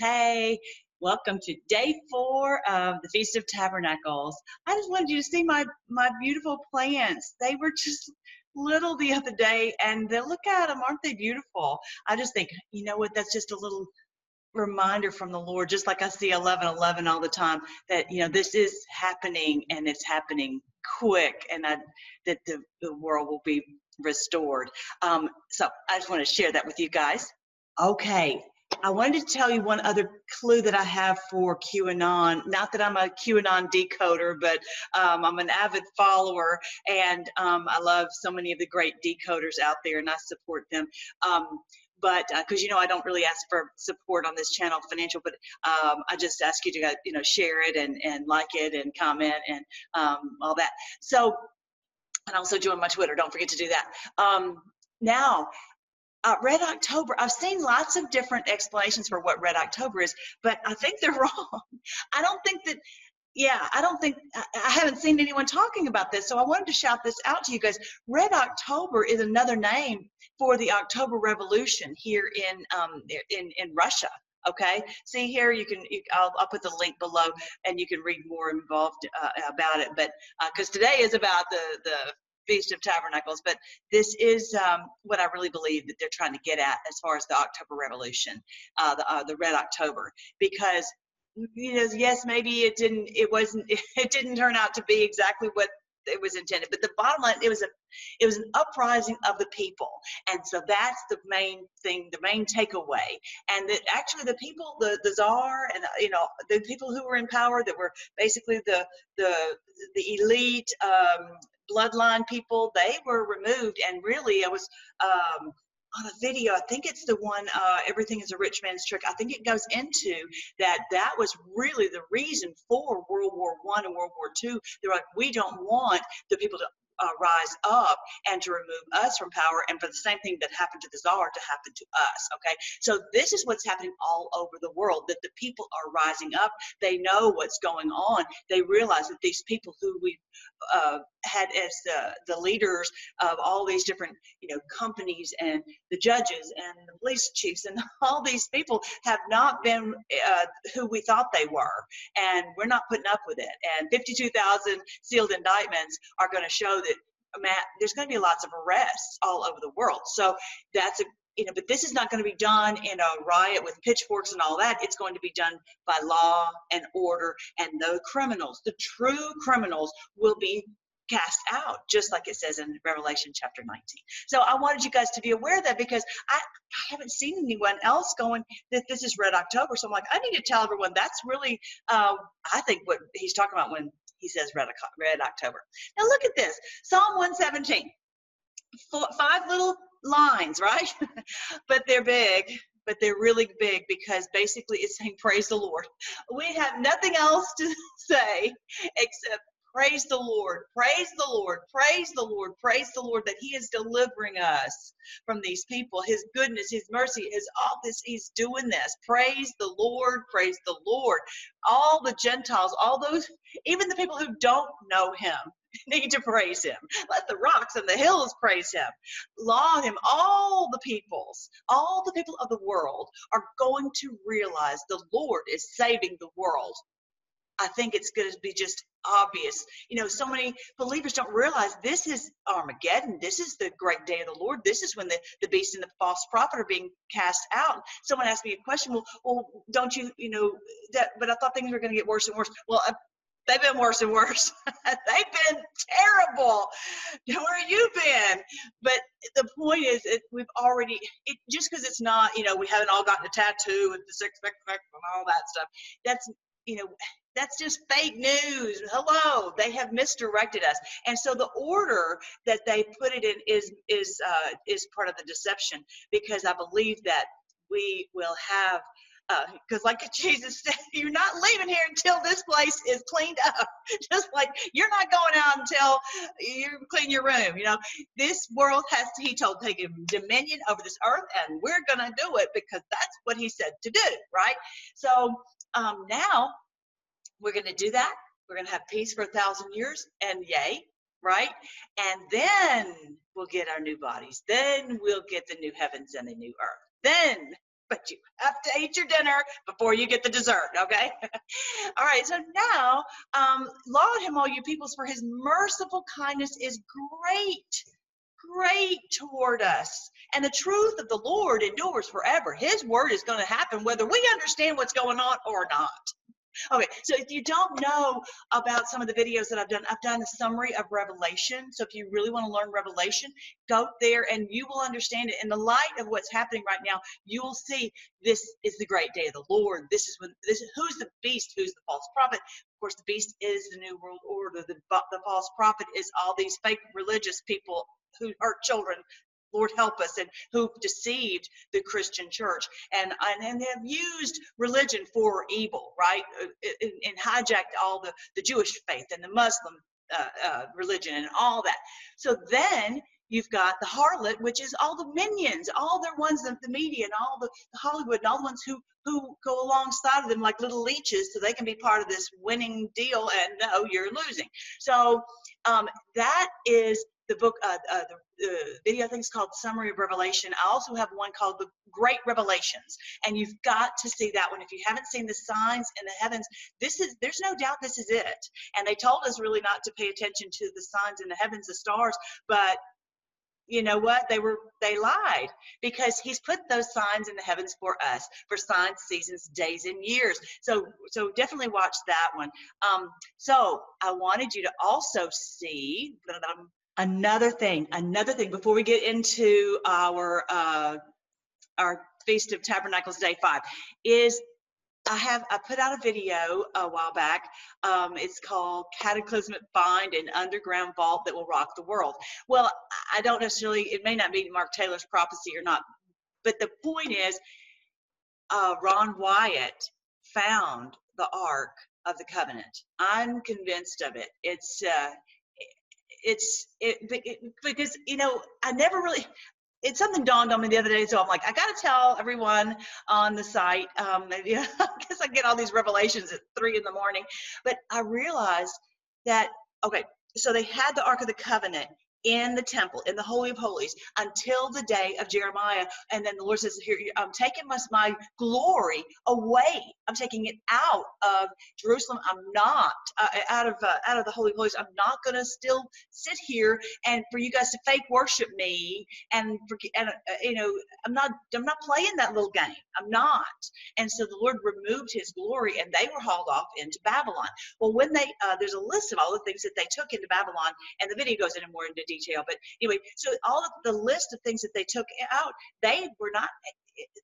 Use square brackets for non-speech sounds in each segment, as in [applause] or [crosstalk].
Hey, welcome to day four of the Feast of Tabernacles. I just wanted you to see my my beautiful plants. They were just little the other day, and they, look at them, aren't they beautiful? I just think, you know what? That's just a little reminder from the Lord, just like I see 11 11 all the time, that you know this is happening and it's happening quick, and I, that the, the world will be restored. Um, so I just want to share that with you guys. Okay, I wanted to tell you one other clue that I have for QAnon. Not that I'm a QAnon decoder, but um, I'm an avid follower, and um, I love so many of the great decoders out there, and I support them. Um, but because uh, you know I don't really ask for support on this channel financial, but um, I just ask you to you know share it and and like it and comment and um, all that. So and also join my Twitter. Don't forget to do that. Um, now uh, Red October, I've seen lots of different explanations for what Red October is, but I think they're [laughs] wrong. I don't think that, yeah, I don't think, I haven't seen anyone talking about this, so I wanted to shout this out to you guys. Red October is another name for the October Revolution here in, um, in, in Russia. Okay, see here you can. You, I'll, I'll put the link below, and you can read more involved uh, about it. But because uh, today is about the the Feast of Tabernacles, but this is um, what I really believe that they're trying to get at as far as the October Revolution, uh, the uh, the Red October, because you know, yes, maybe it didn't, it wasn't, [laughs] it didn't turn out to be exactly what it was intended. But the bottom line, it was a, it was an uprising of the people, and so that's the main thing, the main takeaway. And that actually the people, the the czar, and you know the people who were in power, that were basically the the the elite. Um, bloodline people, they were removed. And really, it was um, on a video. I think it's the one, uh, Everything is a Rich Man's Trick. I think it goes into that that was really the reason for World War One and World War Two. They're like, we don't want the people to uh, rise up and to remove us from power and for the same thing that happened to the czar to happen to us okay so this is what's happening all over the world that the people are rising up they know what's going on they realize that these people who we uh, had as the, the leaders of all these different you know companies and the judges and the police chiefs and [laughs] all these people have not been uh, who we thought they were and we're not putting up with it and 52,000 sealed indictments are going to show that Matt, there's going to be lots of arrests all over the world. So that's a you know, but this is not going to be done in a riot with pitchforks and all that. It's going to be done by law and order, and the criminals, the true criminals, will be cast out, just like it says in Revelation chapter 19. So I wanted you guys to be aware of that because I, I haven't seen anyone else going that this is Red October. So I'm like, I need to tell everyone that's really, uh, I think, what he's talking about when he says Red, Red October. Now look at this Psalm 117. Four, five little lines, right? [laughs] but they're big but they're really big because basically it's saying praise the lord we have nothing else to [laughs] say except Praise the Lord. Praise the Lord. Praise the Lord. Praise the Lord that He is delivering us from these people. His goodness, His mercy, His all this. He's doing this. Praise the Lord. Praise the Lord. All the Gentiles, all those, even the people who don't know Him, [laughs] need to praise Him. Let the rocks and the hills praise Him. Laud Him. All the peoples, all the people of the world are going to realize the Lord is saving the world I think it's going to be just obvious. You know, so many believers don't realize this is Armageddon. This is the great day of the Lord. This is when the, the beast and the false prophet are being cast out. Someone asked me a question. Well, well, don't you, you know, that? But I thought things were going to get worse and worse. Well, they've been worse and worse. [laughs] they've been terrible. Where you been? But the point is, it, we've already it, just because it's not, you know, we haven't all gotten a tattoo with the six pack and all that stuff. That's you know that's just fake news. Hello, they have misdirected us, and so the order that they put it in is is uh, is part of the deception because I believe that we will have because uh, like [laughs] Jesus said, you're not leaving here until this place is cleaned up. [laughs] Just like you're not going out until you clean your room. You know, this world has to, he told, take dominion over this earth, and we're to do it because that's what he said to do, right? So um, now we're to do that. We're to have peace for a thousand years, and yay, right? And then we'll get our new bodies. Then we'll get the new heavens and the new earth. Then but you have to eat your dinner before you get the dessert, okay? [laughs] all right, so now, um, laud him, all you peoples, for his merciful kindness is great, great toward us. And the truth of the Lord endures forever. His word is going to happen whether we understand what's going on or not. Okay, so if you don't know about some of the videos that I've done, I've done a summary of Revelation. So if you really want to learn Revelation, go there and you will understand it. In the light of what's happening right now, you will see this is the great day of the Lord. This is when this is who's the beast, who's the false prophet. Of course, the beast is the new world order. The the false prophet is all these fake religious people who hurt children Lord help us, and who deceived the Christian church and, and, and have used religion for evil, right? Uh, and, and hijacked all the, the Jewish faith and the Muslim uh, uh, religion and all that. So then you've got the harlot, which is all the minions, all the ones of the media and all the, the Hollywood and all the ones who who go alongside of them like little leeches so they can be part of this winning deal and no, you're losing. So um, that is the book, uh, uh, the, the, video is called Summary of Revelation. I also have one called The Great Revelations, and you've got to see that one. If you haven't seen the signs in the heavens, this is there's no doubt this is it. And they told us really not to pay attention to the signs in the heavens, the stars, but you know what they were they lied because he's put those signs in the heavens for us for signs seasons days and years so so definitely watch that one um so i wanted you to also see that i'm Another thing, another thing before we get into our uh, our Feast of Tabernacles Day Five is I have I put out a video a while back. Um, it's called Cataclysmic Find an Underground Vault That Will Rock the World. Well, I don't necessarily. It may not be Mark Taylor's prophecy or not, but the point is, uh, Ron Wyatt found the Ark of the Covenant. I'm convinced of it. It's uh, it's it, it, because you know I never really it's something dawned on me the other day. So I'm like, I got to tell everyone on the site. Um, [laughs] I guess I get all these revelations at three in the morning, but I realized that okay, so they had the Ark of the Covenant in the temple, in the Holy of Holies, until the day of Jeremiah. And then the Lord says, Here, I'm taking my, my glory away. I'm taking it out of Jerusalem. I'm not uh, out of uh, out of the Holy of Holies. I'm not going to still sit here and for you guys to fake worship me and for, and uh, you know I'm not I'm not playing that little game. I'm not. And so the Lord removed His glory, and they were hauled off into Babylon. Well, when they uh, there's a list of all the things that they took into Babylon, and the video goes into more into detail. But anyway, so all of the list of things that they took out, they were not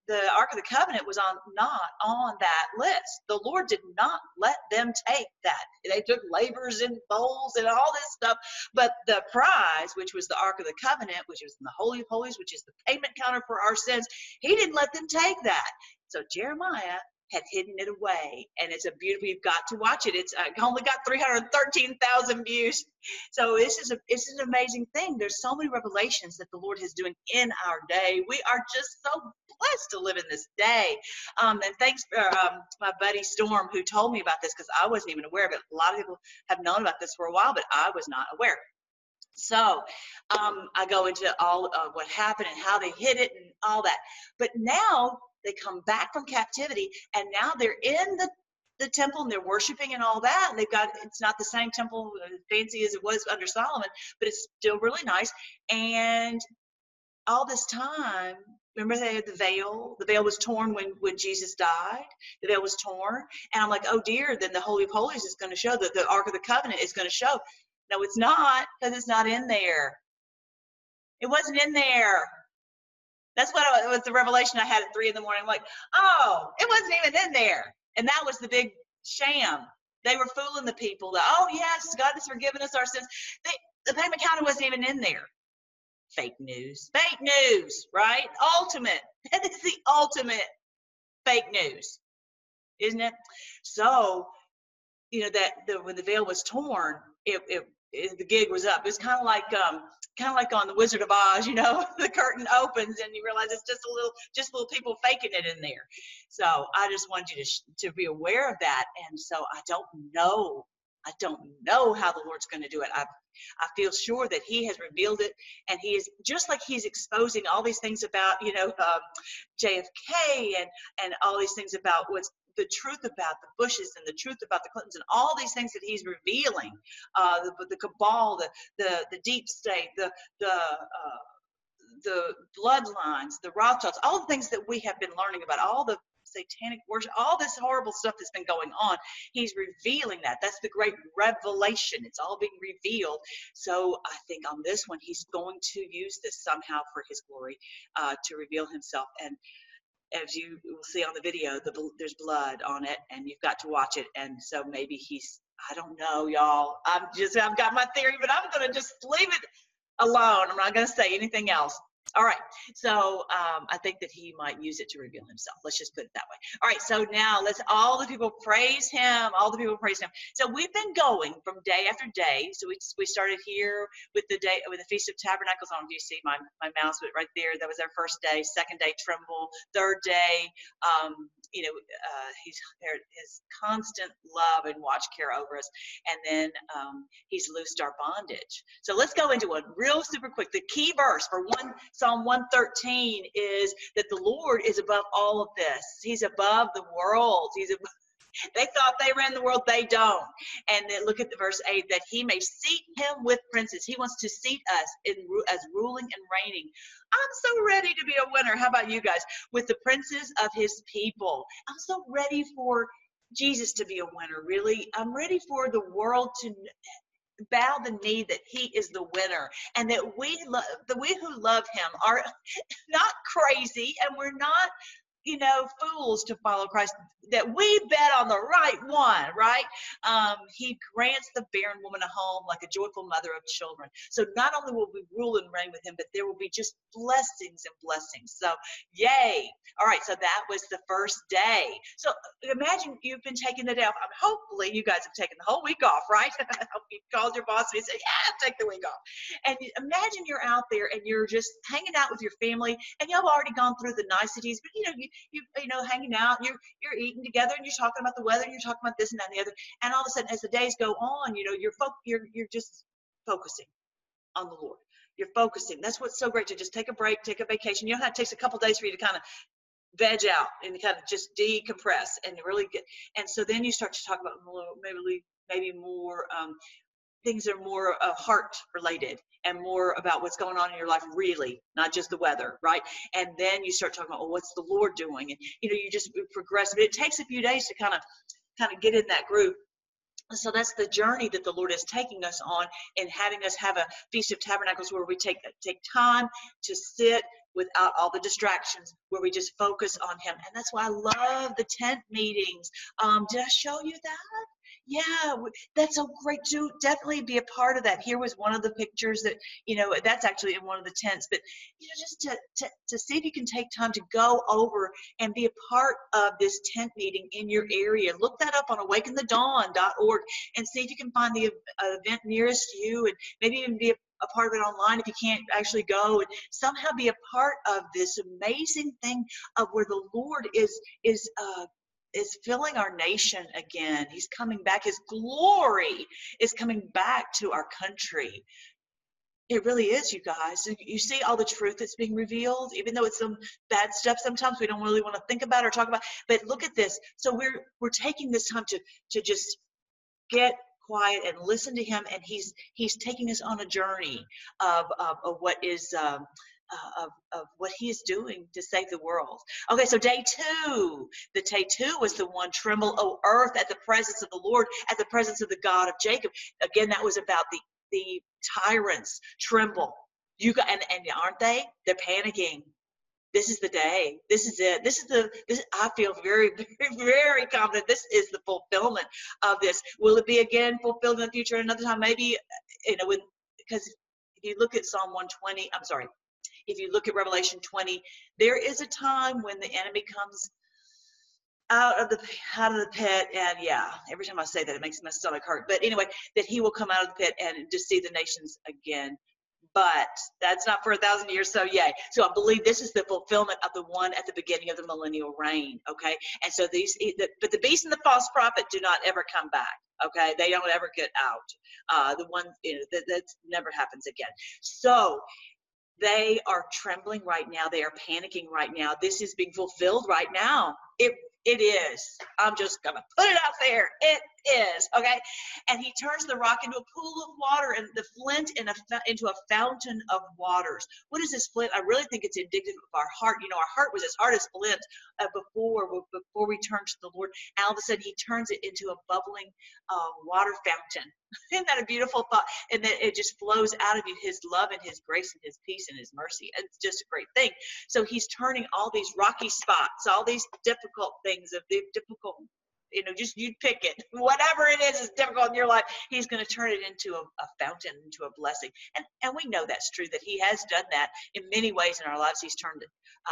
the Ark of the Covenant was on not on that list. The Lord did not let them take that. They took lavers and bowls and all this stuff, but the prize, which was the Ark of the Covenant, which was in the Holy of Holies, which is the payment counter for our sins, He didn't let them take that. So Jeremiah had hidden it away and it's a beautiful you've got to watch it. It's uh, only got 313,000 views. So this is a this is an amazing thing. There's so many revelations that the lord is doing in our day. We are just so blessed to live in this day. Um, and thanks for um, my buddy storm who told me about this because i wasn't even aware of it. A lot of people have known about this for a while but i was not aware. So um, I go into all of what happened and how they hid it and all that. But now they come back from captivity and now they're in the the temple and they're worshiping and all that. And they've got it's not the same temple uh, fancy as it was under Solomon, but it's still really nice. And all this time, remember they had the veil. The veil was torn when when Jesus died. The veil was torn, and I'm like, oh dear. Then the Holy of Holies is going to show that the Ark of the Covenant is going to show. No, it's not because it's not in there. It wasn't in there. That's what I, was the revelation I had at three in the morning. I'm like, oh, it wasn't even in there. And that was the big sham. They were fooling the people that, oh, yes, God has forgiven us our sins. They, the payment counter wasn't even in there. Fake news. Fake news, right? Ultimate. [laughs] That is the ultimate fake news, isn't it? So, you know, that the, when the veil was torn, it, it, it the gig was up. It was kind of like um, kind of like on the Wizard of Oz, you know, [laughs] the curtain opens and you realize it's just a little, just little people faking it in there. So I just wanted you to to be aware of that. And so I don't know, I don't know how the Lord's going to do it. I, I feel sure that He has revealed it, and He is just like He's exposing all these things about, you know, um, JFK and and all these things about what's the truth about the Bushes and the truth about the Clintons and all these things that He's revealing, uh, the, the cabal, the the the deep state, the the uh, the bloodlines, the Rothschilds, all the things that we have been learning about, all the satanic worship, all this horrible stuff that's been going on. He's revealing that. That's the great revelation. It's all being revealed. So I think on this one, he's going to use this somehow for his glory uh, to reveal himself. And as you will see on the video, the, there's blood on it, and you've got to watch it. And so maybe he's, I don't know, y'all. I'm just, I've got my theory, but I'm going to just leave it alone. I'm not going to say anything else. All right. So um, I think that he might use it to reveal himself. Let's just put it that way. All right. So now let's all the people praise him. All the people praise him. So we've been going from day after day. So we, we started here with the day with the Feast of Tabernacles. If you see my, my mouse, but right there, that was our first day. Second day, tremble. Third day, um, you know, uh, he's his constant love and watch care over us. And then um, he's loosed our bondage. So let's go into one real super quick. The key verse for one Psalm 113 is that the Lord is above all of this. He's above the world. He's above they thought they ran the world, they don't. And then look at the verse 8 that he may seat him with princes. He wants to seat us in as ruling and reigning. I'm so ready to be a winner. How about you guys? With the princes of his people. I'm so ready for Jesus to be a winner, really. I'm ready for the world to bow the knee that he is the winner and that we love the we who love him are [laughs] not crazy and we're not you know, fools to follow Christ, that we bet on the right one, right? Um, he grants the barren woman a home like a joyful mother of children. So not only will we rule and reign with him, but there will be just blessings and blessings. So, yay. All right, so that was the first day. So imagine you've been taking the day off. Um, hopefully, you guys have taken the whole week off, right? [laughs] you called your boss and you said, Yeah, take the week off. And imagine you're out there and you're just hanging out with your family and you've already gone through the niceties, but you know, you, you you know hanging out, you're you're eating together, and you're talking about the weather, and you're talking about this and that and the other, and all of a sudden, as the days go on, you know, you're fo- you're you're just focusing on the Lord. You're focusing. That's what's so great to just take a break, take a vacation. You know how it takes a couple days for you to kind of veg out and kind of just decompress and really get. And so then you start to talk about maybe maybe more um, things are more uh, heart related and more about what's going on in your life really not just the weather right? And then you start talking about well, what's the lord doing? And you know you just progress but it takes a few days to kind of kind of get in that groove. So that's the journey that the lord is taking us on and having us have a feast of tabernacles where we take take time to sit without all the distractions where we just focus on him. And that's why i love the tent meetings. Um, did i show you that yeah that's so great to definitely be a part of that. Here was one of the pictures that you know that's actually in one of the tents but you know just to, to, to see if you can take time to go over and be a part of this tent meeting in your area. Look that up on awakenthedawn.org and see if you can find the event nearest you and maybe even be a a part of it online if you can't actually go and somehow be a part of this amazing thing of where the lord is is uh, is filling our nation again. He's coming back. His glory is coming back to our country. It really is, you guys. You see all the truth that's being revealed, even though it's some bad stuff sometimes we don't really want to think about or talk about. But look at this. So we're we're taking this time to to just get quiet and listen to him and he's he's taking us on a journey of of, of what is um, uh, of, of what he is doing to save the world. Okay, so day two. The day two was the one tremble, O earth, at the presence of the Lord, at the presence of the God of Jacob. Again, that was about the the tyrants tremble. You got and, and aren't they? They're panicking. This is the day. This is it. This is the this I feel very, [laughs] very, very confident. This is the fulfillment of this. Will it be again fulfilled in the future another time? Maybe you know, when because if you look at Psalm 120, I'm sorry, if you look at Revelation 20, there is a time when the enemy comes out of the out of the pit and yeah every time i say that it makes my stomach hurt. But anyway that he will come out of the pit and see the nations again. But that's not for a thousand years so yay. So i believe this is the fulfillment of the one at the beginning of the millennial reign okay? And so these but the beast and the false prophet do not ever come back Okay, they don't ever get out. Uh, the one you know, that, that never happens again. So they are trembling right now. They are panicking right now. This is being fulfilled right now. It it is. I'm just gonna put it out there. It is okay. And he turns the rock into a pool of water and the flint in a, into a fountain of waters. What is this flint? I really think it's indicative of our heart. You know, our heart was as hard as flint uh, before before we turned to the Lord. And all of a sudden, He turns it into a bubbling uh, water fountain. [laughs] Isn't that a beautiful thought? And then it just flows out of you His love and His grace and His peace and His mercy. It's just a great thing. So He's turning all these rocky spots, all these difficult things of the difficult you know, just you pick it. [laughs] Whatever it is is difficult in your life, he's going to turn it into a, a, fountain, into a blessing. And and we know that's true that he has done that in many ways in our lives. He's turned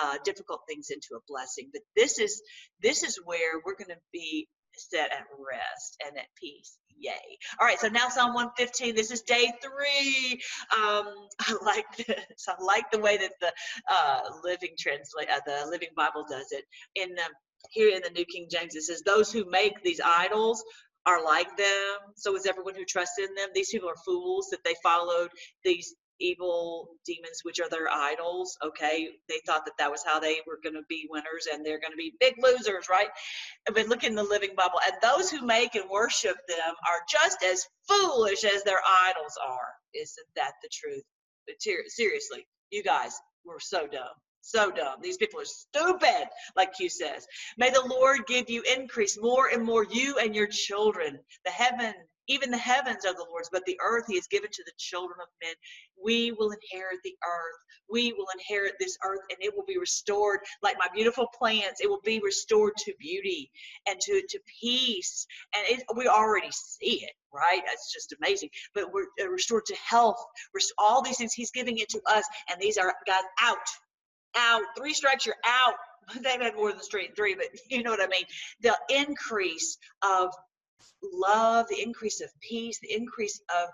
uh, difficult things into a blessing. But this is this is where we're going to be set at rest and at peace. Yay. All right, so now Psalm 115. This is day three. Um, [laughs] I like this. I like the way that the uh, Living Translate, uh, the Living Bible does it. In the here in the New King James, it says, Those who make these idols are like them. So is everyone who trusted in them. These people are fools that they followed these evil demons, which are their idols. Okay. They thought that that was how they were going to be winners and they're going to be big losers, right? But look in the Living Bible. And those who make and worship them are just as foolish as their idols are. Isn't that the truth? Seriously, you guys, we're so dumb. So dumb. These people are stupid, like Q says. May the Lord give you increase more and more, you and your children. The heaven, even the heavens are the Lord's, but the earth he has given to the children of men. We will inherit the earth. We will inherit this earth and it will be restored like my beautiful plants. It will be restored to beauty and to, to peace. And it, we already see it, right? That's just amazing. But we're uh, restored to health. All these things he's giving it to us. And these are, God, out out. Three strikes, you're out. [laughs] They've had more than three, but [laughs] you know what I mean. The increase of love, the increase of peace, the increase of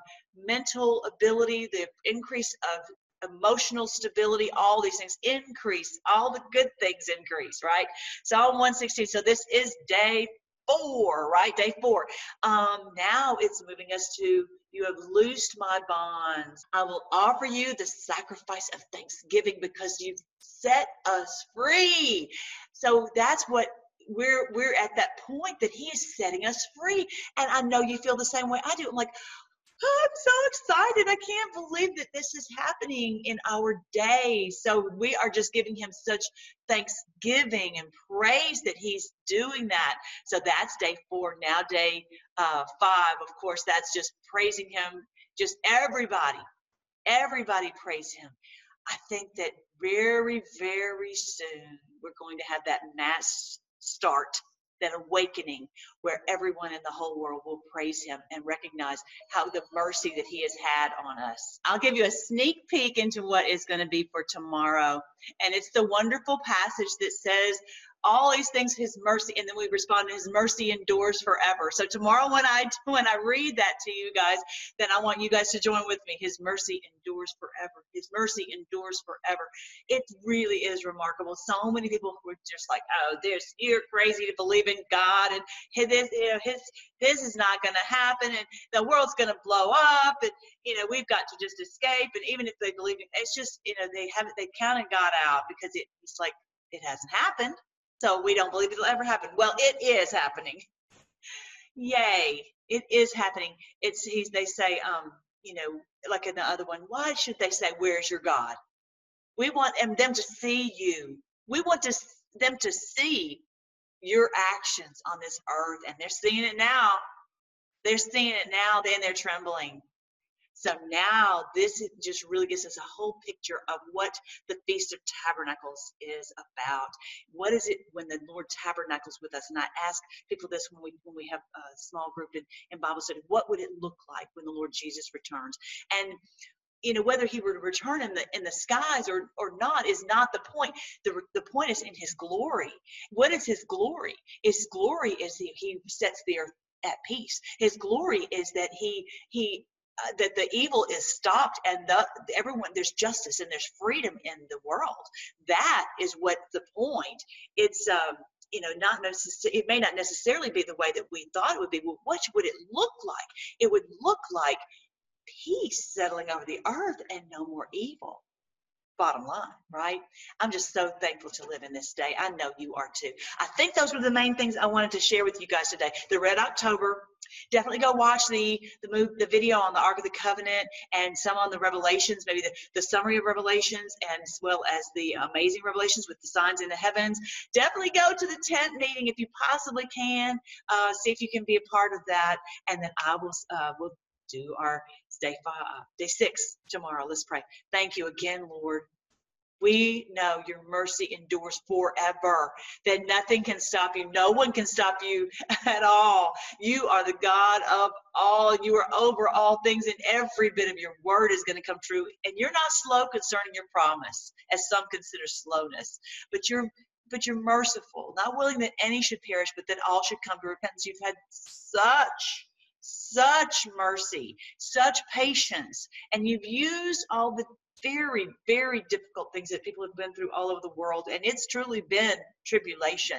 mental ability, the increase of emotional stability, all these things increase, all the good things increase, right? Psalm 116. So this is day four, right? Day four. Um, now it's moving us to you have loosed my bonds. I will offer you the sacrifice of thanksgiving because you've set us free. So that's what we're we're at that point that he is setting us free. And I know you feel the same way I do. I'm like, I'm so excited. I can't believe that this is happening in our day. So we are just giving him such thanksgiving and praise that he's doing that. So that's day four. Now, day uh, five, of course, that's just praising him. Just everybody, everybody praise him. I think that very, very soon we're going to have that mass start that awakening where everyone in the whole world will praise him and recognize how the mercy that he has had on us. I'll give you a sneak peek into what is going to be for tomorrow. And it's the wonderful passage that says, all these things his mercy and then we respond his mercy endures forever. So tomorrow when i [laughs] when i read that to you guys then i want you guys to join with me. His mercy endures forever. His mercy endures forever. It really is remarkable. So many people were just like oh this you're crazy to believe in god and his you know, his this is not going to happen and the world's going to blow up and you know we've got to just escape and even if they believe in it's just you know they haven't they counted god out because it, it's like it hasn't happened so we don't believe it'll ever happen. Well, it is happening. Yay. It is happening. It's he's they say, um, you know, like in the other one, why should they say, Where's your God? We want them, to see you. We want to them to see your actions on this earth. And they're seeing it now. They're seeing it now, then they're trembling. So now this just really gives us a whole picture of what the Feast of Tabernacles is about. What is it when the Lord tabernacles with us? And I ask people this when we when we have a small group in, in Bible study, what would it look like when the Lord Jesus returns? And you know whether he would return in the in the skies or or not is not the point the the point is in his glory what is his glory his glory is he, he sets the earth at peace his glory is that he he uh, that the evil is stopped and the everyone there's justice and there's freedom in the world that is what the point it's um you know, not necessarily, it may not necessarily be the way that we thought it would be. What would it look like? It would look like peace settling over the earth and no more evil bottom line, right? I'm just so thankful to live in this day. I know you are too. I think those were the main things I wanted to share with you guys today. The Red October. Definitely go watch the the move the video on the Ark of the Covenant and some on the Revelations, maybe the, the summary of Revelations and as well as the amazing Revelations with the signs in the heavens. Definitely go to the tent meeting if you possibly can. Uh, see if you can be a part of that, and then I will uh, will do our day five, uh, day six tomorrow. Let's pray. Thank you again, Lord. We know your mercy endures forever, that nothing can stop you. No one can stop you [laughs] at all. You are the God of all. You are over all things, and every bit of your word is going to come true. And you're not slow concerning your promise, as some consider slowness, but you're but you're merciful, not willing that any should perish, but that all should come to repentance. You've had such such mercy, such patience, and you've used all the very, very difficult things that people have been through all over the world, and it's truly been tribulation.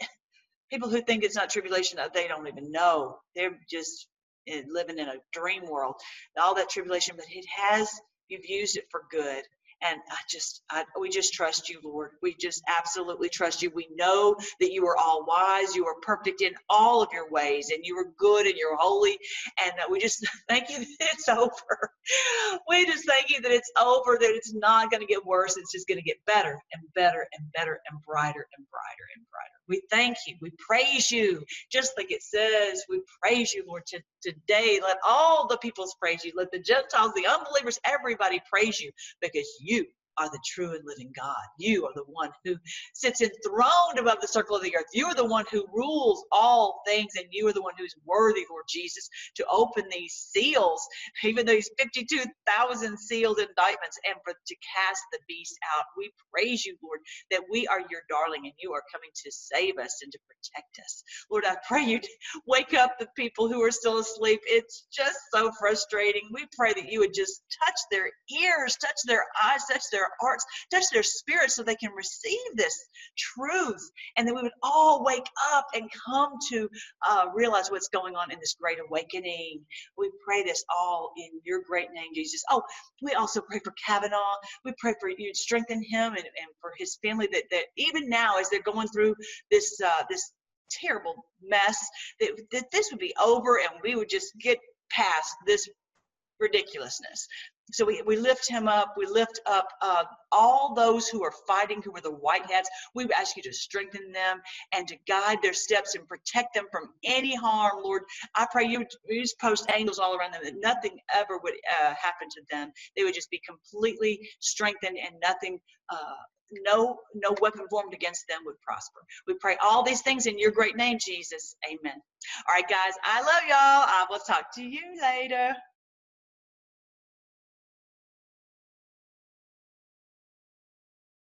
[laughs] people who think it's not tribulation, uh, they don't even know. They're just eh, living in a dream world. All that tribulation, but it has, you've used it for good. And I just, I, we just trust you, Lord. We just absolutely trust you. We know that you are all wise. You are perfect in all of your ways, and you are good and you're holy. And we just [laughs] thank you [laughs] that it's over. We just thank you that it's over, that it's not going to get worse. It's just going to get better and better and better and brighter and brighter and brighter. We thank you. We praise you. Just like it says, we praise you, Lord, to, today. Let all the peoples praise you. Let the Gentiles, the unbelievers, everybody praise you because you are the true and living God. You are the one who sits enthroned above the circle of the earth. You are the one who rules all things, and you are the one who's worthy, Lord Jesus, to open these seals, even these 52,000 sealed indictments, and for to cast the beast out. We praise you, Lord, that we are your darling and you are coming to save us and to protect us. Lord, I pray you wake up the people who are still asleep. It's just so frustrating. We pray that you would just touch their ears, touch their eyes, touch their their hearts, touch their spirits so they can receive this truth. And then we would all wake up and come to uh, realize what's going on in this great awakening. We pray this all in your great name, Jesus. Oh, we also pray for Kavanaugh. We pray for you to strengthen him and, and for his family that, that even now as they're going through this uh, this terrible mess that, that this would be over and we would just get past this ridiculousness so we, we lift him up. We lift up uh, all those who are fighting, who are the white hats. We ask you to strengthen them and to guide their steps and protect them from any harm, Lord. I pray you would just post angels all around them that nothing ever would uh, happen to them. They would just be completely strengthened and nothing. Uh, no, no weapon formed against them would prosper. We pray all these things in your great name, Jesus. Amen. All right, guys, I love y'all. I will talk to you later.